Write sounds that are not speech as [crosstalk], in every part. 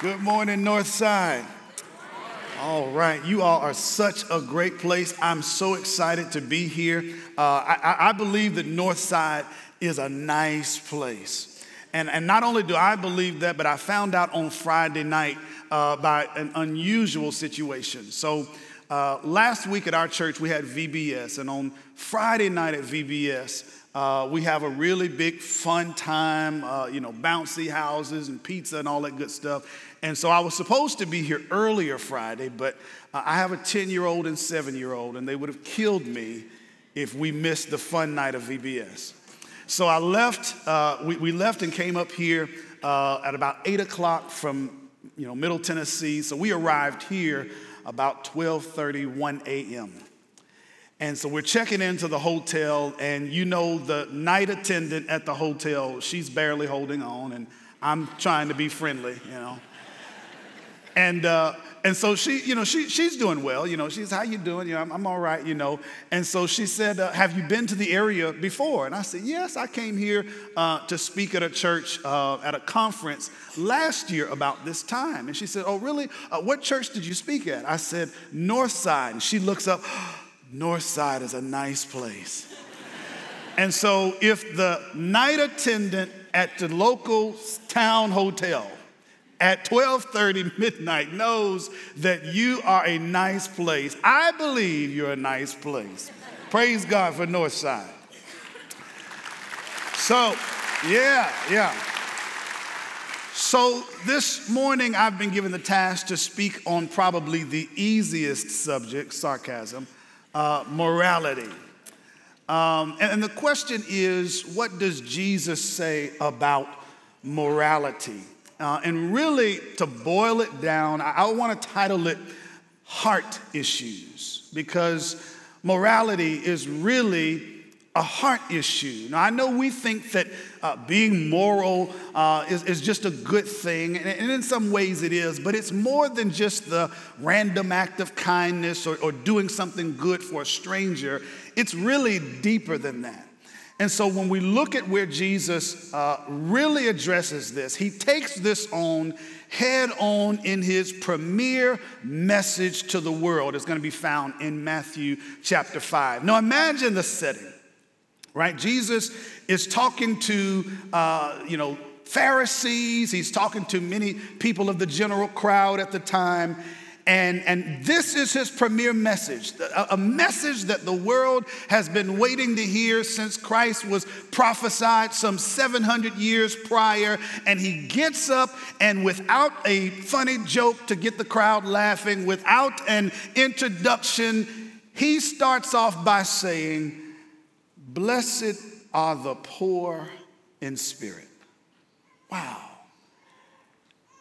Good morning, North Side. All right, you all are such a great place. I'm so excited to be here. Uh, I, I believe that North Side is a nice place. And, and not only do I believe that, but I found out on Friday night uh, by an unusual situation. So, uh, last week at our church, we had VBS, and on Friday night at VBS, uh, we have a really big fun time, uh, you know, bouncy houses and pizza and all that good stuff. And so I was supposed to be here earlier Friday, but uh, I have a 10 year old and seven year old, and they would have killed me if we missed the fun night of VBS. So I left, uh, we, we, left and came up here uh, at about 8 o'clock from, you know, Middle Tennessee. So we arrived here about 12:30, 1 a.m. And so we're checking into the hotel, and you know, the night attendant at the hotel, she's barely holding on, and I'm trying to be friendly, you know. And, uh, and so she, you know, she, she's doing well. You know, she's, how you doing? You know, I'm, I'm all right, you know. And so she said, uh, have you been to the area before? And I said, yes, I came here uh, to speak at a church, uh, at a conference last year about this time. And she said, oh, really? Uh, what church did you speak at? I said, Northside. And she looks up, [gasps] Northside is a nice place. [laughs] and so if the night attendant at the local town hotel at 12:30 midnight knows that you are a nice place. I believe you're a nice place. Praise God for Northside. So, yeah, yeah. So this morning I've been given the task to speak on probably the easiest subject, sarcasm, uh, morality. Um, and, and the question is, what does Jesus say about morality? Uh, and really, to boil it down, I, I want to title it Heart Issues because morality is really a heart issue. Now, I know we think that uh, being moral uh, is, is just a good thing, and, and, in some ways it is, but it's more than just the random act of kindness or, or doing something good for a stranger. It's really deeper than that. And so when we look at where Jesus uh, really addresses this, he takes this on head on in his premier message to the world. It's going to be found in Matthew chapter 5. Now imagine the setting right? Jesus is talking to, uh, you know, Pharisees, he's talking to many people of the general crowd at the time. And, and this is his premier message, a, a message that the world has been waiting to hear since Christ was prophesied some 700 years prior. And he gets up and without a funny joke to get the crowd laughing, without an introduction, he starts off by saying, Blessed are the poor in spirit. Wow.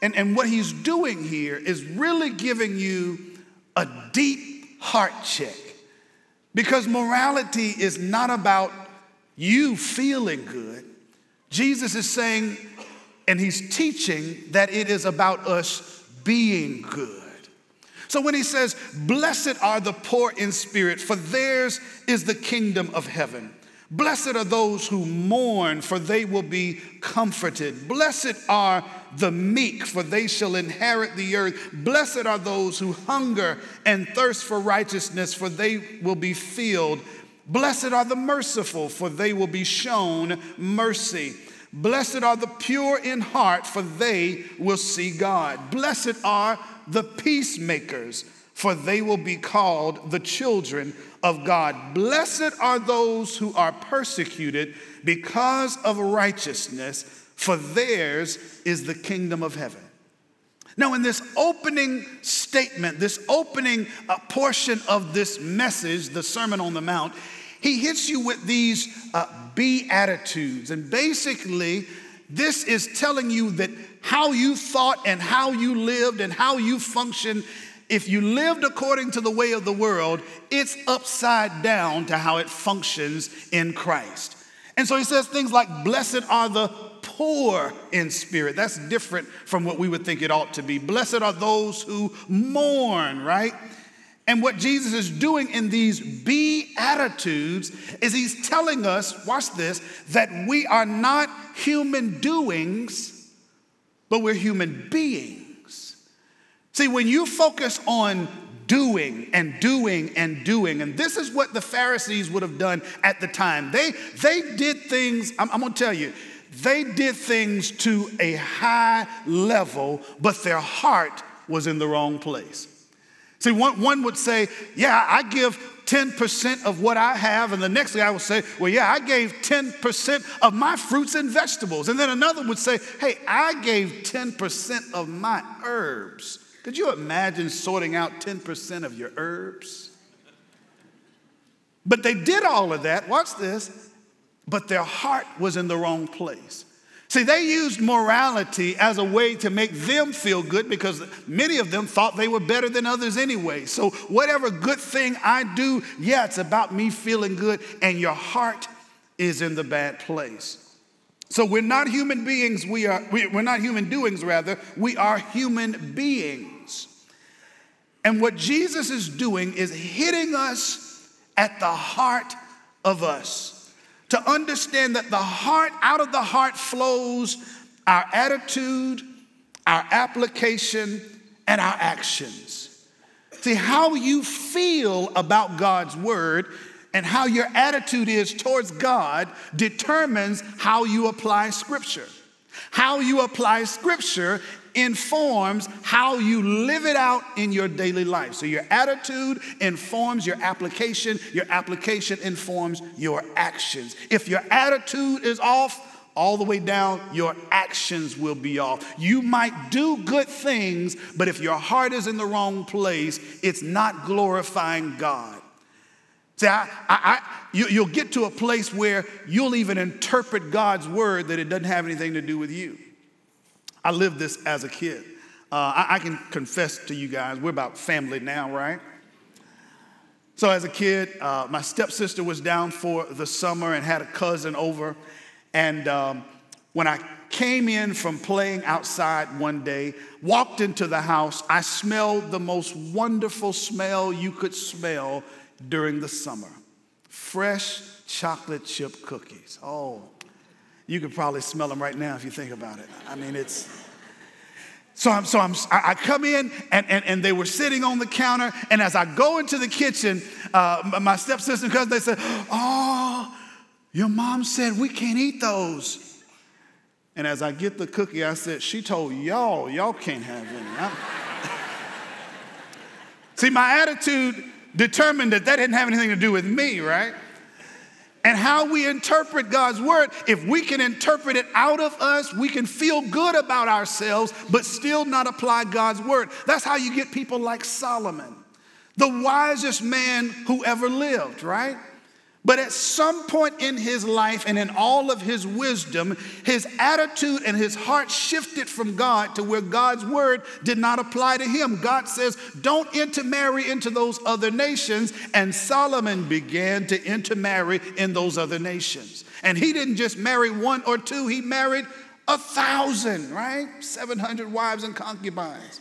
And, and what he's doing here is really giving you a deep heart check because morality is not about you feeling good. Jesus is saying, and he's teaching that it is about us being good. So when he says, Blessed are the poor in spirit, for theirs is the kingdom of heaven. Blessed are those who mourn, for they will be comforted. Blessed are the meek, for they shall inherit the earth. Blessed are those who hunger and thirst for righteousness, for they will be filled. Blessed are the merciful, for they will be shown mercy. Blessed are the pure in heart, for they will see God. Blessed are the peacemakers, for they will be called the children of God. Blessed are those who are persecuted because of righteousness, for theirs is the kingdom of heaven. Now, in this opening statement, this opening uh, portion of this message, the Sermon on the Mount, he hits you with these uh, beatitudes. And basically, this is telling you that how you thought and how you lived and how you functioned if you lived according to the way of the world, it's upside down to how it functions in Christ. And so he says things like, Blessed are the poor in spirit. That's different from what we would think it ought to be. Blessed are those who mourn, right? And what Jesus is doing in these beatitudes is he's telling us, watch this, that we are not human doings, but we're human beings. See, when you focus on doing and doing and doing, and this is what the Pharisees would have done at the time. They, they did things, I'm, I'm gonna tell you, they did things to a high level, but their heart was in the wrong place. See, one, one would say, Yeah, I give 10% of what I have. And the next guy would say, Well, yeah, I gave 10% of my fruits and vegetables. And then another would say, Hey, I gave 10% of my herbs. Could you imagine sorting out 10% of your herbs? But they did all of that, watch this, but their heart was in the wrong place. See, they used morality as a way to make them feel good because many of them thought they were better than others anyway. So, whatever good thing I do, yeah, it's about me feeling good, and your heart is in the bad place. So, we're not human beings, we are, we, we're not human doings, rather, we are human beings. And what Jesus is doing is hitting us at the heart of us to understand that the heart, out of the heart flows our attitude, our application, and our actions. See, how you feel about God's word and how your attitude is towards God determines how you apply scripture. How you apply scripture informs how you live it out in your daily life. So your attitude informs your application, your application informs your actions. If your attitude is off, all the way down, your actions will be off. You might do good things, but if your heart is in the wrong place, it's not glorifying God. See, I, I, I, you, you'll get to a place where you'll even interpret God's word that it doesn't have anything to do with you. I lived this as a kid. Uh, I, I can confess to you guys, we're about family now, right? So, as a kid, uh, my stepsister was down for the summer and had a cousin over. And um, when I came in from playing outside one day, walked into the house, I smelled the most wonderful smell you could smell during the summer fresh chocolate chip cookies. Oh, you could probably smell them right now if you think about it. I mean, it's. So, I'm, so I'm, I come in and, and, and they were sitting on the counter. And as I go into the kitchen, uh, my stepsister and cousin, they said, Oh, your mom said we can't eat those. And as I get the cookie, I said, She told y'all, y'all can't have any. [laughs] See, my attitude determined that that didn't have anything to do with me, right? And how we interpret God's word, if we can interpret it out of us, we can feel good about ourselves, but still not apply God's word. That's how you get people like Solomon, the wisest man who ever lived, right? But at some point in his life and in all of his wisdom, his attitude and his heart shifted from God to where God's word did not apply to him. God says, Don't intermarry into those other nations. And Solomon began to intermarry in those other nations. And he didn't just marry one or two, he married a thousand, right? 700 wives and concubines.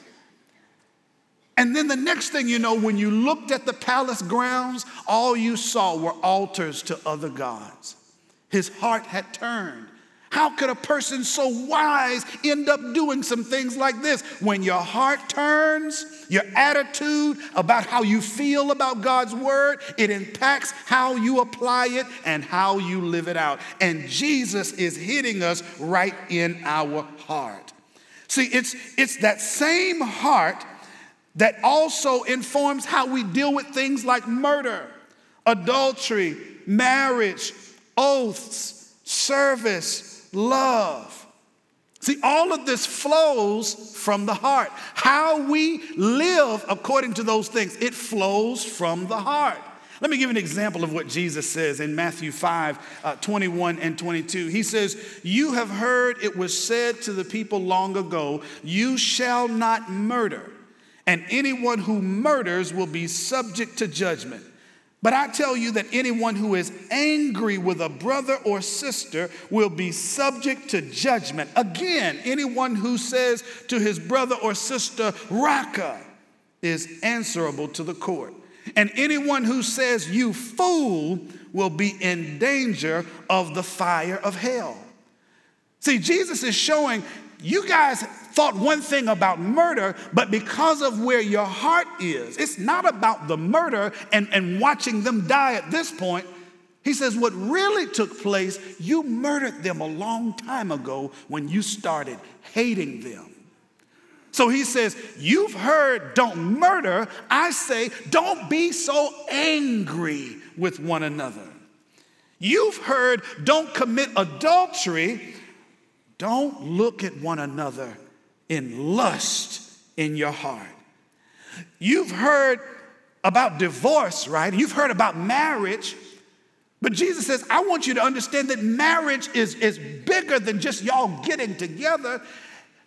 And then the next thing you know, when you looked at the palace grounds, all you saw were altars to other gods. His heart had turned. How could a person so wise end up doing some things like this? When your heart turns, your attitude about how you feel about God's word, it impacts how you apply it and how you live it out. And Jesus is hitting us right in our heart. See, it's, it's that same heart that also informs how we deal with things like murder, adultery, marriage, oaths, service, love. See, all of this flows from the heart. How we live according to those things, it flows from the heart. Let me give an example of what Jesus says in Matthew 5 uh, 21 and 22. He says, You have heard it was said to the people long ago, You shall not murder and anyone who murders will be subject to judgment. But I tell you that anyone who is angry with a brother or sister will be subject to judgment. Again, anyone who says to his brother or sister, Raca, is answerable to the court. And anyone who says, You fool, will be in danger of the fire of hell. See, Jesus is showing you guys thought one thing about murder, but because of where your heart is, it's not about the murder and, and watching them die at this point. He says, What really took place, you murdered them a long time ago when you started hating them. So he says, You've heard, don't murder. I say, don't be so angry with one another. You've heard, don't commit adultery. Don't look at one another in lust in your heart. You've heard about divorce, right? You've heard about marriage. But Jesus says, I want you to understand that marriage is, is bigger than just y'all getting together.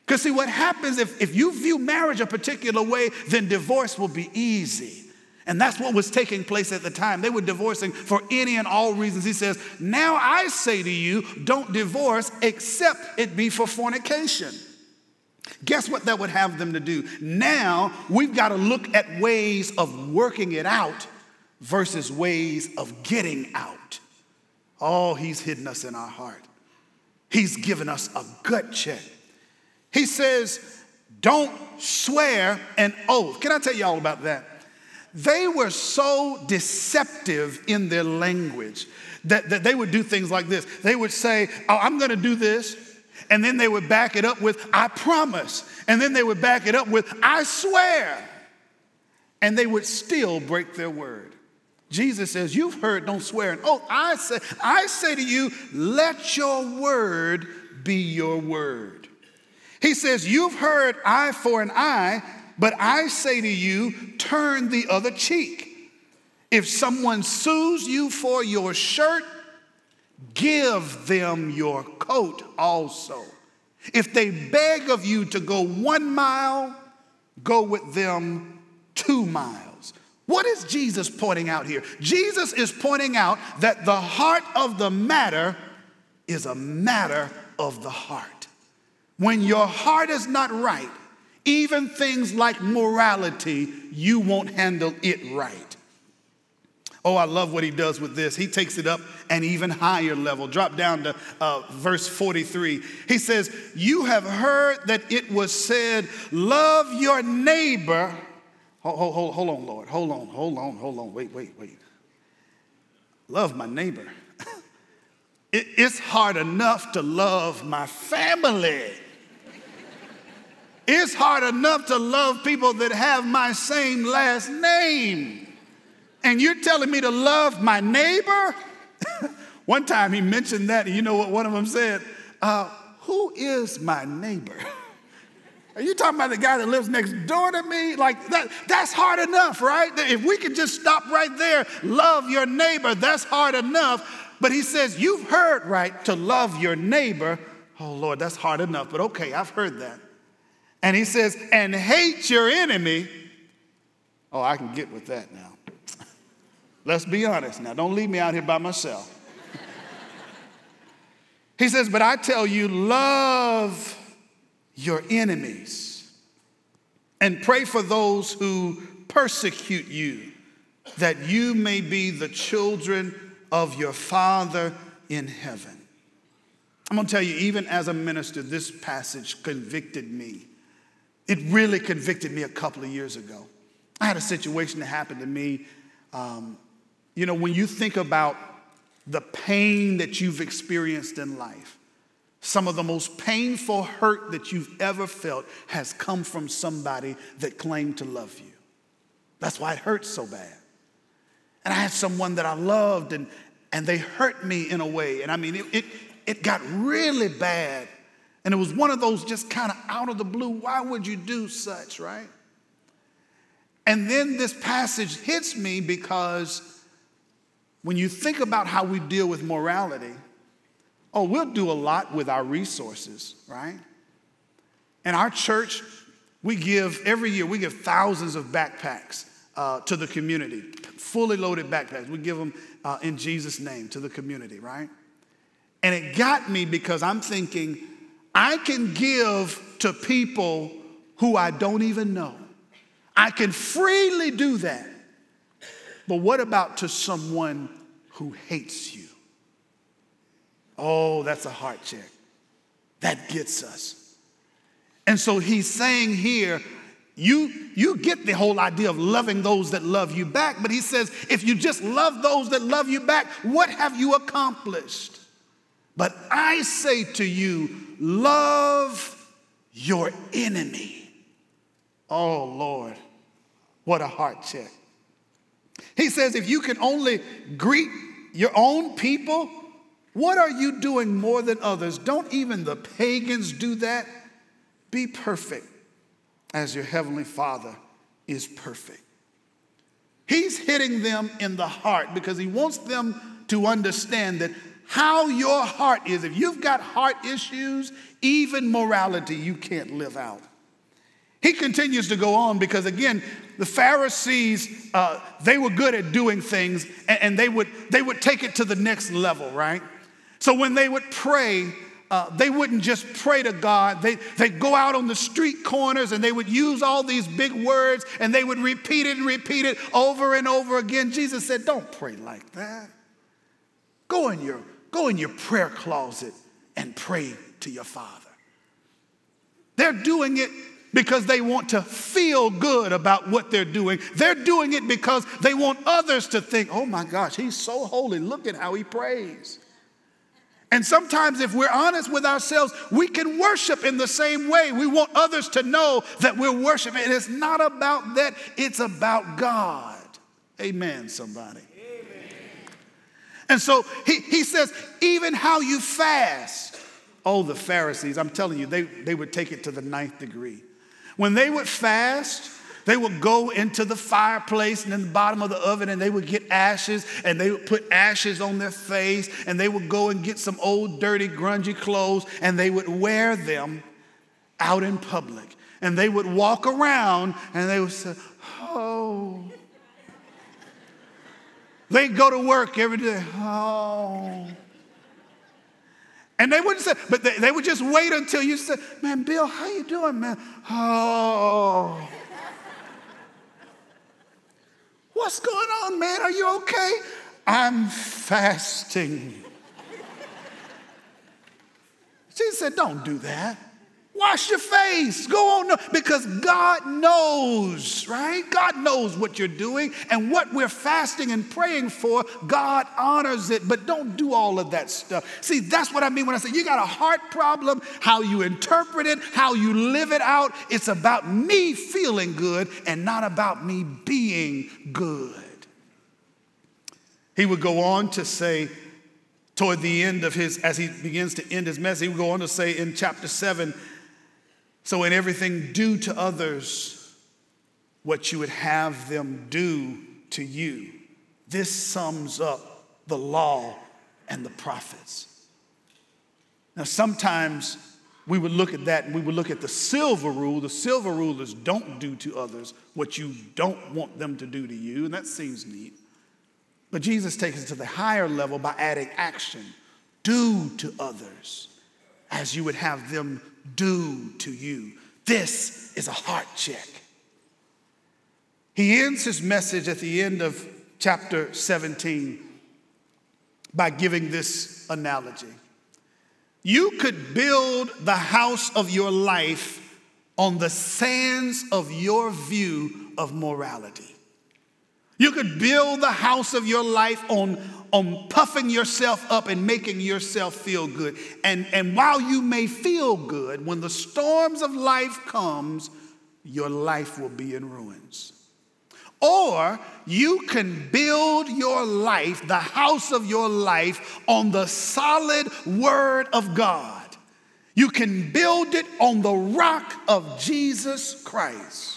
Because, see, what happens if, if you view marriage a particular way, then divorce will be easy. And that's what was taking place at the time. They were divorcing for any and all reasons. He says, Now I say to you, don't divorce except it be for fornication. Guess what that would have them to do? Now we've got to look at ways of working it out versus ways of getting out. Oh, he's hidden us in our heart. He's given us a gut check. He says, don't swear an oath. Can I tell you all about that? They were so deceptive in their language that, that they would do things like this. They would say, Oh, I'm going to do this. And then they would back it up with, I promise. And then they would back it up with, I swear. And they would still break their word. Jesus says, You've heard, don't swear an oath. I say, I say to you, let your word be your word. He says, You've heard eye for an eye, but I say to you, turn the other cheek. If someone sues you for your shirt, give them your coat also. If they beg of you to go one mile, go with them two miles. What is Jesus pointing out here? Jesus is pointing out that the heart of the matter is a matter of the heart. When your heart is not right, even things like morality, you won't handle it right. Oh, I love what he does with this. He takes it up an even higher level. Drop down to uh, verse 43. He says, You have heard that it was said, Love your neighbor. Hold, hold, hold, hold on, Lord. Hold on, hold on, hold on. Wait, wait, wait. Love my neighbor. [laughs] it, it's hard enough to love my family. It's hard enough to love people that have my same last name. And you're telling me to love my neighbor? [laughs] one time he mentioned that, and you know what one of them said? Uh, who is my neighbor? [laughs] Are you talking about the guy that lives next door to me? Like that, that's hard enough, right? If we could just stop right there, love your neighbor, that's hard enough. But he says, You've heard right to love your neighbor. Oh Lord, that's hard enough, but okay, I've heard that. And he says, and hate your enemy. Oh, I can get with that now. Let's be honest now. Don't leave me out here by myself. [laughs] he says, but I tell you, love your enemies and pray for those who persecute you, that you may be the children of your Father in heaven. I'm gonna tell you, even as a minister, this passage convicted me it really convicted me a couple of years ago. I had a situation that happened to me. Um, you know, when you think about the pain that you've experienced in life, some of the most painful hurt that you've ever felt has come from somebody that claimed to love you. That's why it hurts so bad. And I had someone that I loved, and, and they hurt me in a way. And I mean, it, it, it got really bad and it was one of those just kind of out of the blue, why would you do such, right? And then this passage hits me because when you think about how we deal with morality, oh, we'll do a lot with our resources, right? And our church, we give, every year, we give thousands of backpacks uh, to the community, fully loaded backpacks. We give them uh, in Jesus' name to the community, right? And it got me because I'm thinking, I can give to people who I don't even know. I can freely do that. But what about to someone who hates you? Oh, that's a heart check. That gets us. And so he's saying here, you, you get the whole idea of loving those that love you back, but he says, if you just love those that love you back, what have you accomplished? But I say to you, love your enemy. Oh, Lord, what a heart check. He says, if you can only greet your own people, what are you doing more than others? Don't even the pagans do that? Be perfect as your heavenly Father is perfect. He's hitting them in the heart because he wants them to understand that how your heart is. If you've got heart issues, even morality you can't live out. He continues to go on because, again, the Pharisees, uh, they were good at doing things and, and they, would, they would take it to the next level, right? So when they would pray, uh, they wouldn't just pray to God. They, they'd go out on the street corners and they would use all these big words and they would repeat it and repeat it over and over again. Jesus said, Don't pray like that. Go in your, go in your prayer closet and pray to your Father. They're doing it because they want to feel good about what they're doing. They're doing it because they want others to think, oh my gosh, he's so holy. Look at how he prays. And sometimes, if we're honest with ourselves, we can worship in the same way. We want others to know that we're worshiping. And it's not about that, it's about God. Amen, somebody. Amen. And so he, he says, even how you fast. Oh, the Pharisees, I'm telling you, they, they would take it to the ninth degree. When they would fast, they would go into the fireplace and in the bottom of the oven and they would get ashes and they would put ashes on their face and they would go and get some old, dirty, grungy clothes and they would wear them out in public. And they would walk around and they would say, Oh. They'd go to work every day. Oh. And they wouldn't say, but they, they would just wait until you said, Man, Bill, how you doing, man? Oh. What's going on, man? Are you okay? I'm fasting. Jesus said, Don't do that. Wash your face. Go on. Because God knows, right? God knows what you're doing and what we're fasting and praying for. God honors it, but don't do all of that stuff. See, that's what I mean when I say you got a heart problem, how you interpret it, how you live it out. It's about me feeling good and not about me being good. He would go on to say, toward the end of his, as he begins to end his message, he would go on to say in chapter 7 so, in everything, do to others what you would have them do to you. This sums up the law and the prophets. Now, sometimes we would look at that and we would look at the silver rule. The silver rule is don't do to others what you don't want them to do to you, and that seems neat. But Jesus takes it to the higher level by adding action. Do to others as you would have them do to you. This is a heart check. He ends his message at the end of chapter 17 by giving this analogy. You could build the house of your life on the sands of your view of morality. You could build the house of your life on, on puffing yourself up and making yourself feel good. And, and while you may feel good, when the storms of life comes, your life will be in ruins. Or you can build your life, the house of your life, on the solid word of God. You can build it on the rock of Jesus Christ.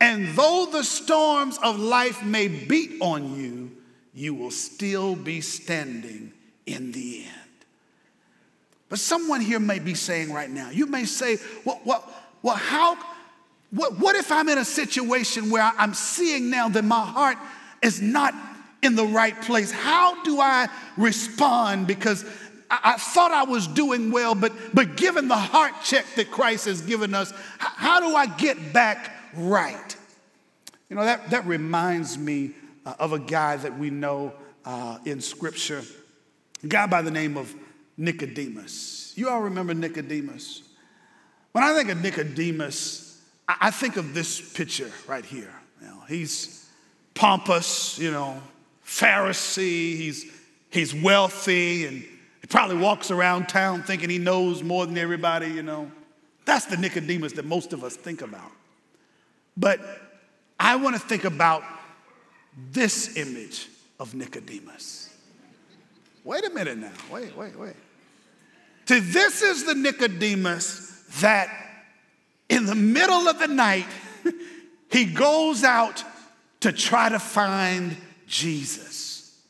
And though the storms of life may beat on you, you will still be standing in the end. But someone here may be saying right now, you may say, well, well, well how, what, what if I'm in a situation where I'm seeing now that my heart is not in the right place? How do I respond? Because I, I thought I was doing well, but, but given the heart check that Christ has given us, how do I get back right? You know, that, that reminds me uh, of a guy that we know uh, in Scripture, a guy by the name of Nicodemus. You all remember Nicodemus? When I think of Nicodemus, I think of this picture right here. You know, he's pompous, you know, Pharisee, he's, he's wealthy, and he probably walks around town thinking he knows more than everybody, you know. That's the Nicodemus that most of us think about. But I want to think about this image of Nicodemus. Wait a minute now. Wait, wait, wait. See, this is the Nicodemus that in the middle of the night, [laughs] he goes out to try to find Jesus.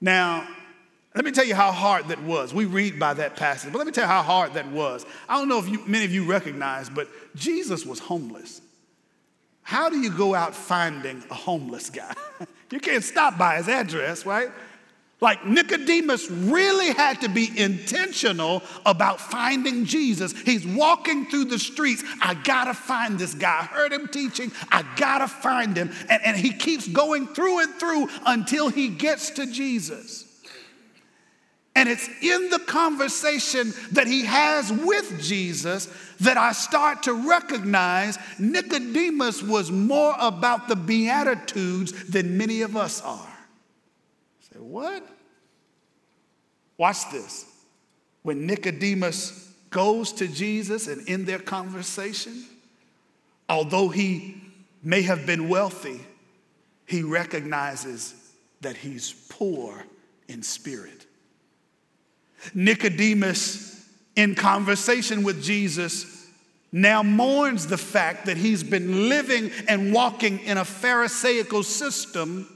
Now, let me tell you how hard that was. We read by that passage, but let me tell you how hard that was. I don't know if you, many of you recognize, but Jesus was homeless. How do you go out finding a homeless guy? [laughs] you can't stop by his address, right? Like Nicodemus really had to be intentional about finding Jesus. He's walking through the streets. I gotta find this guy. I heard him teaching. I gotta find him. And, and he keeps going through and through until he gets to Jesus. And it's in the conversation that he has with Jesus that I start to recognize Nicodemus was more about the Beatitudes than many of us are. Say, what? Watch this. When Nicodemus goes to Jesus and in their conversation, although he may have been wealthy, he recognizes that he's poor in spirit. Nicodemus, in conversation with Jesus, now mourns the fact that he's been living and walking in a Pharisaical system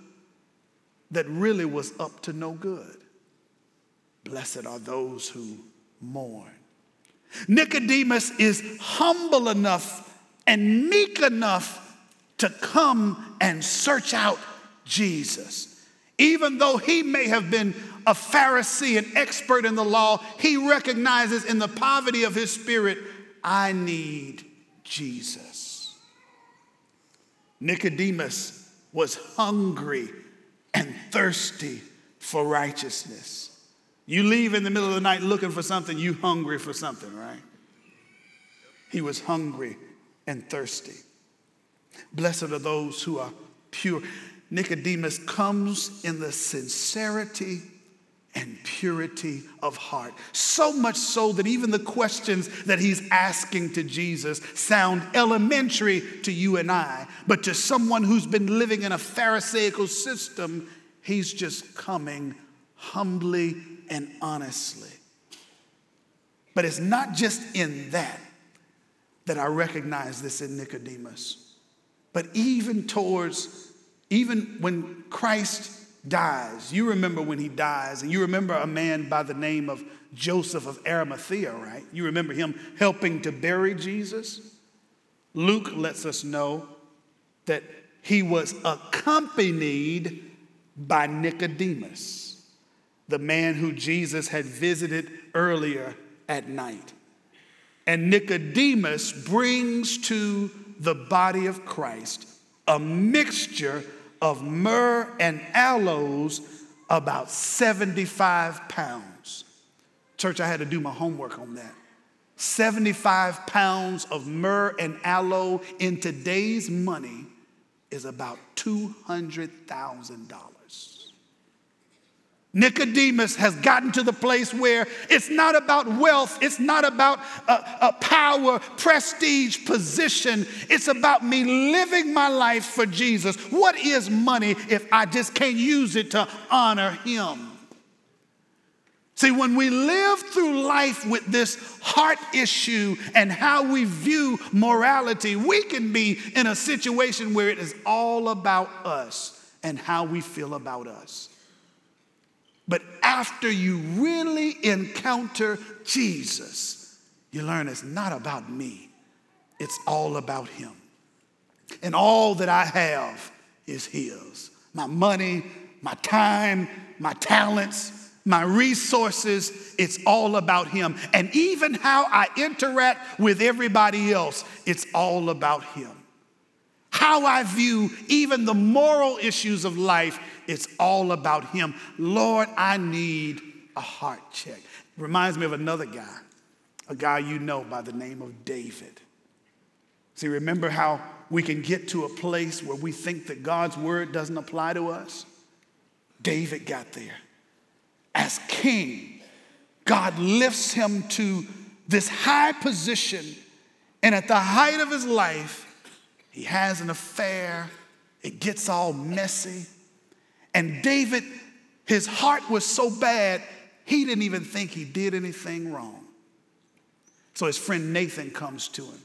that really was up to no good. Blessed are those who mourn. Nicodemus is humble enough and meek enough to come and search out Jesus. Even though he may have been a Pharisee, an expert in the law, he recognizes in the poverty of his spirit, I need Jesus. Nicodemus was hungry and thirsty for righteousness. You leave in the middle of the night looking for something, you hungry for something, right? He was hungry and thirsty. Blessed are those who are pure. Nicodemus comes in the sincerity and purity of heart. So much so that even the questions that he's asking to Jesus sound elementary to you and I, but to someone who's been living in a Pharisaical system, he's just coming humbly and honestly. But it's not just in that that I recognize this in Nicodemus, but even towards, even when Christ dies. You remember when he dies, and you remember a man by the name of Joseph of Arimathea, right? You remember him helping to bury Jesus? Luke lets us know that he was accompanied by Nicodemus, the man who Jesus had visited earlier at night. And Nicodemus brings to the body of Christ a mixture of myrrh and aloes about 75 pounds. Church, I had to do my homework on that. 75 pounds of myrrh and aloe in today's money is about $200,000. Nicodemus has gotten to the place where it's not about wealth, it's not about a, power, prestige, position. It's about me living my life for Jesus. What is money if I just can't use it to honor Him? See, when we live through life with this heart issue and how we view morality, we can be in a situation where it is all about us and how we feel about us. But after you really encounter Jesus, you learn it's not about me, it's all about Him. And all that I have is His my money, my time, my talents, my resources, it's all about Him. And even how I interact with everybody else, it's all about Him. How I view even the moral issues of life, it's all about Him. Lord, I need a heart check. Reminds me of another guy. a guy you know by the name of David. See, remember how we can get to a place where we think that God's word doesn't apply to us? David got there. As king, God lifts him to this high position, and at the height of his life, he has an affair. It gets all messy. And David, his heart was so bad, he didn't even think he did anything wrong. So his friend Nathan comes to him.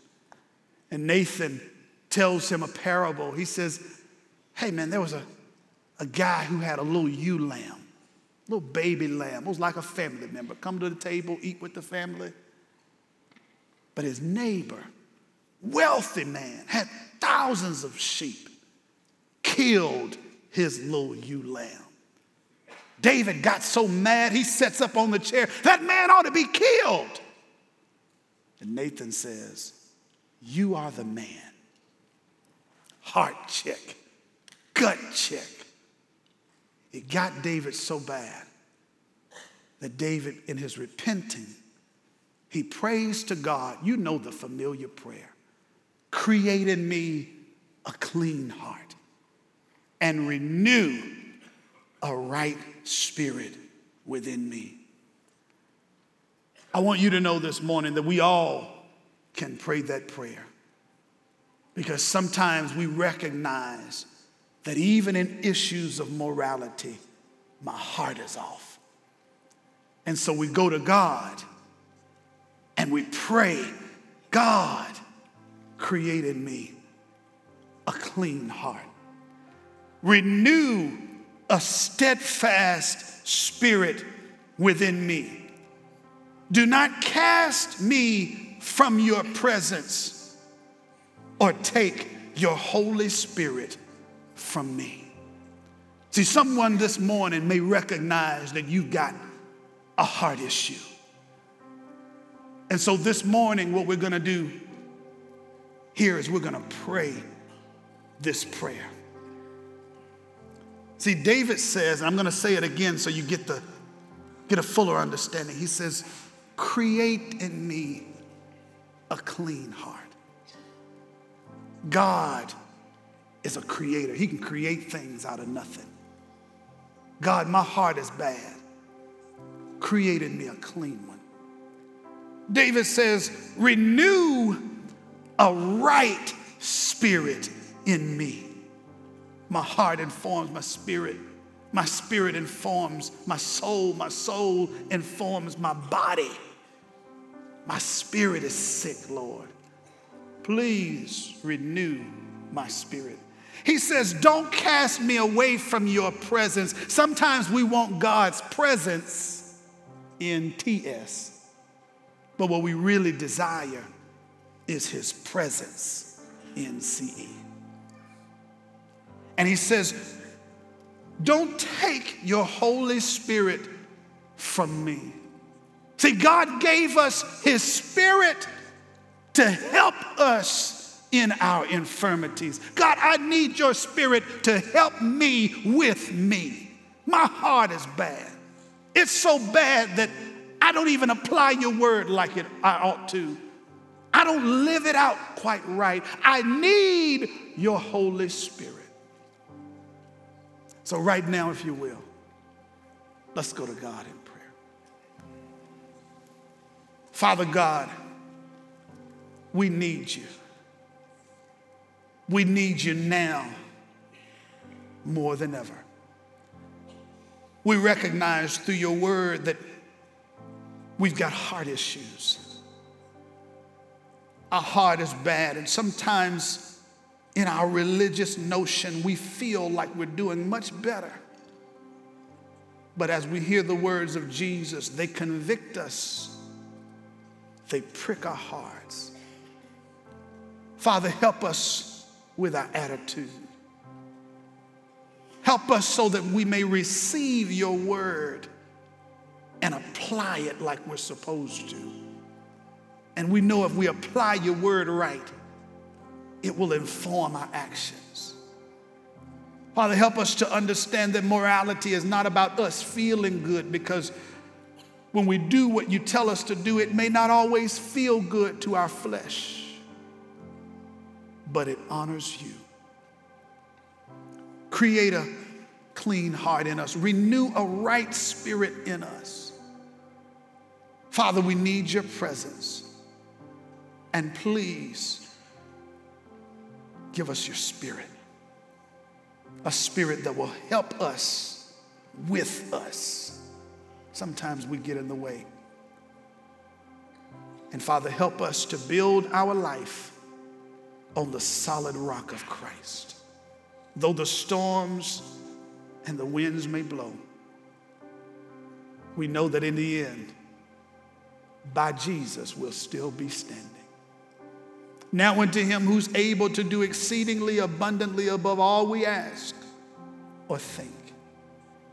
And Nathan tells him a parable. He says, Hey, man, there was a, a guy who had a little ewe lamb, little baby lamb. It was like a family member. Come to the table, eat with the family. But his neighbor, wealthy man, had thousands of sheep, killed his little ewe lamb. David got so mad, he sets up on the chair. That man ought to be killed. And Nathan says, You are the man. Heart check, gut check. It got David so bad that David, in his repenting, he prays to God. You know the familiar prayer create in me a clean heart and renew a right spirit within me. I want you to know this morning that we all can pray that prayer because sometimes we recognize that even in issues of morality, my heart is off. And so we go to God and we pray, God, create in me a clean heart. Renew a steadfast spirit within me. Do not cast me from your presence or take your Holy Spirit from me. See, someone this morning may recognize that you've got a heart issue. And so this morning, what we're going to do here is we're going to pray this prayer. See, David says, and I'm going to say it again so you get, the, get a fuller understanding. He says, Create in me a clean heart. God is a creator, He can create things out of nothing. God, my heart is bad. Create in me a clean one. David says, Renew a right spirit in me. My heart informs my spirit. My spirit informs my soul. My soul informs my body. My spirit is sick, Lord. Please renew my spirit. He says, Don't cast me away from your presence. Sometimes we want God's presence in TS, but what we really desire is his presence in CE. And he says, Don't take your Holy Spirit from me. See, God gave us his Spirit to help us in our infirmities. God, I need your Spirit to help me with me. My heart is bad. It's so bad that I don't even apply your word like it, I ought to. I don't live it out quite right. I need your Holy Spirit. So, right now, if you will, let's go to God in prayer. Father God, we need you. We need you now more than ever. We recognize through your word that we've got heart issues our heart is bad. And sometimes in our religious notion, we feel like we're doing much better. But as we hear the words of Jesus, they convict us, they prick our hearts. Father, help us with our attitude. Help us so that we may receive your word and apply it like we're supposed to. And we know if we apply your word right, it will inform our actions. Father, help us to understand that morality is not about us feeling good because when we do what you tell us to do, it may not always feel good to our flesh, but it honors you. Create a clean heart in us, renew a right spirit in us. Father, we need your presence. And please give us your spirit, a spirit that will help us with us. Sometimes we get in the way. And Father, help us to build our life on the solid rock of Christ. Though the storms and the winds may blow, we know that in the end, by Jesus, we'll still be standing. Now unto him who's able to do exceedingly abundantly above all we ask or think.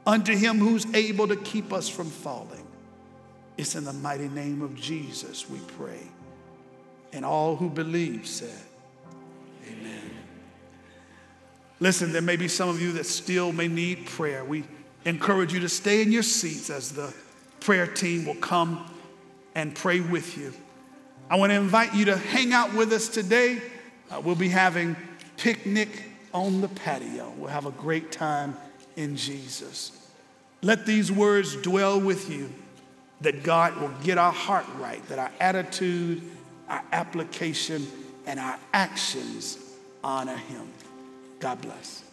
Unto him who's able to keep us from falling. It's in the mighty name of Jesus we pray. And all who believe said, Amen. Listen, there may be some of you that still may need prayer. We encourage you to stay in your seats as the prayer team will come and pray with you. I want to invite you to hang out with us today. Uh, we'll be having picnic on the patio. We'll have a great time in Jesus. Let these words dwell with you that God will get our heart right, that our attitude, our application, and our actions honor Him. God bless.